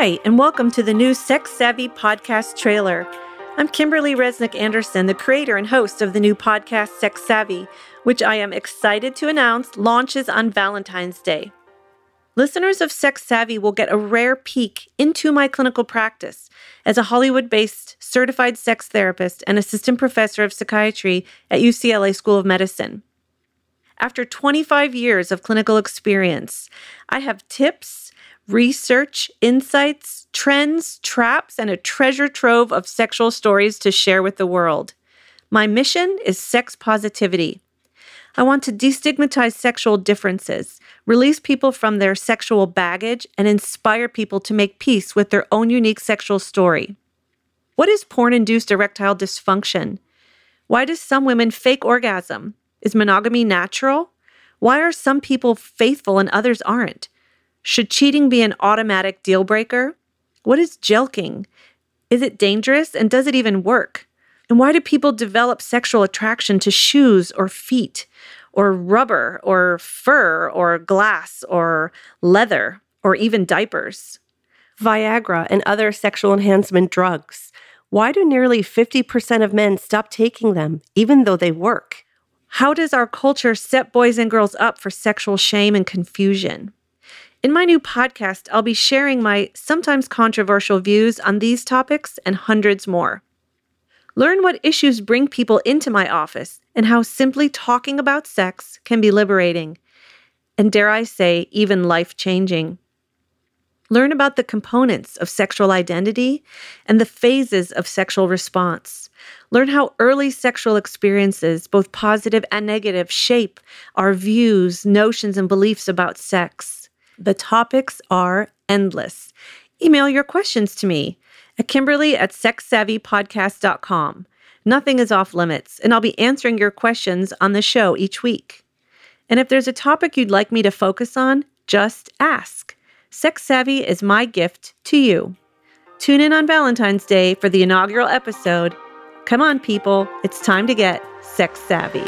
Hi, and welcome to the new Sex Savvy podcast trailer. I'm Kimberly Resnick Anderson, the creator and host of the new podcast Sex Savvy, which I am excited to announce launches on Valentine's Day. Listeners of Sex Savvy will get a rare peek into my clinical practice as a Hollywood based certified sex therapist and assistant professor of psychiatry at UCLA School of Medicine. After 25 years of clinical experience, I have tips, research, insights, trends, traps, and a treasure trove of sexual stories to share with the world. My mission is sex positivity. I want to destigmatize sexual differences, release people from their sexual baggage, and inspire people to make peace with their own unique sexual story. What is porn induced erectile dysfunction? Why do some women fake orgasm? Is monogamy natural? Why are some people faithful and others aren't? Should cheating be an automatic deal breaker? What is jelqing? Is it dangerous and does it even work? And why do people develop sexual attraction to shoes or feet or rubber or fur or glass or leather or even diapers? Viagra and other sexual enhancement drugs. Why do nearly 50% of men stop taking them, even though they work? How does our culture set boys and girls up for sexual shame and confusion? In my new podcast, I'll be sharing my sometimes controversial views on these topics and hundreds more. Learn what issues bring people into my office and how simply talking about sex can be liberating and, dare I say, even life changing. Learn about the components of sexual identity and the phases of sexual response. Learn how early sexual experiences, both positive and negative, shape our views, notions, and beliefs about sex. The topics are endless. Email your questions to me at Kimberly at sexsavvypodcast.com. Nothing is off limits, and I'll be answering your questions on the show each week. And if there's a topic you'd like me to focus on, just ask. Sex Savvy is my gift to you. Tune in on Valentine's Day for the inaugural episode. Come on, people, it's time to get sex savvy.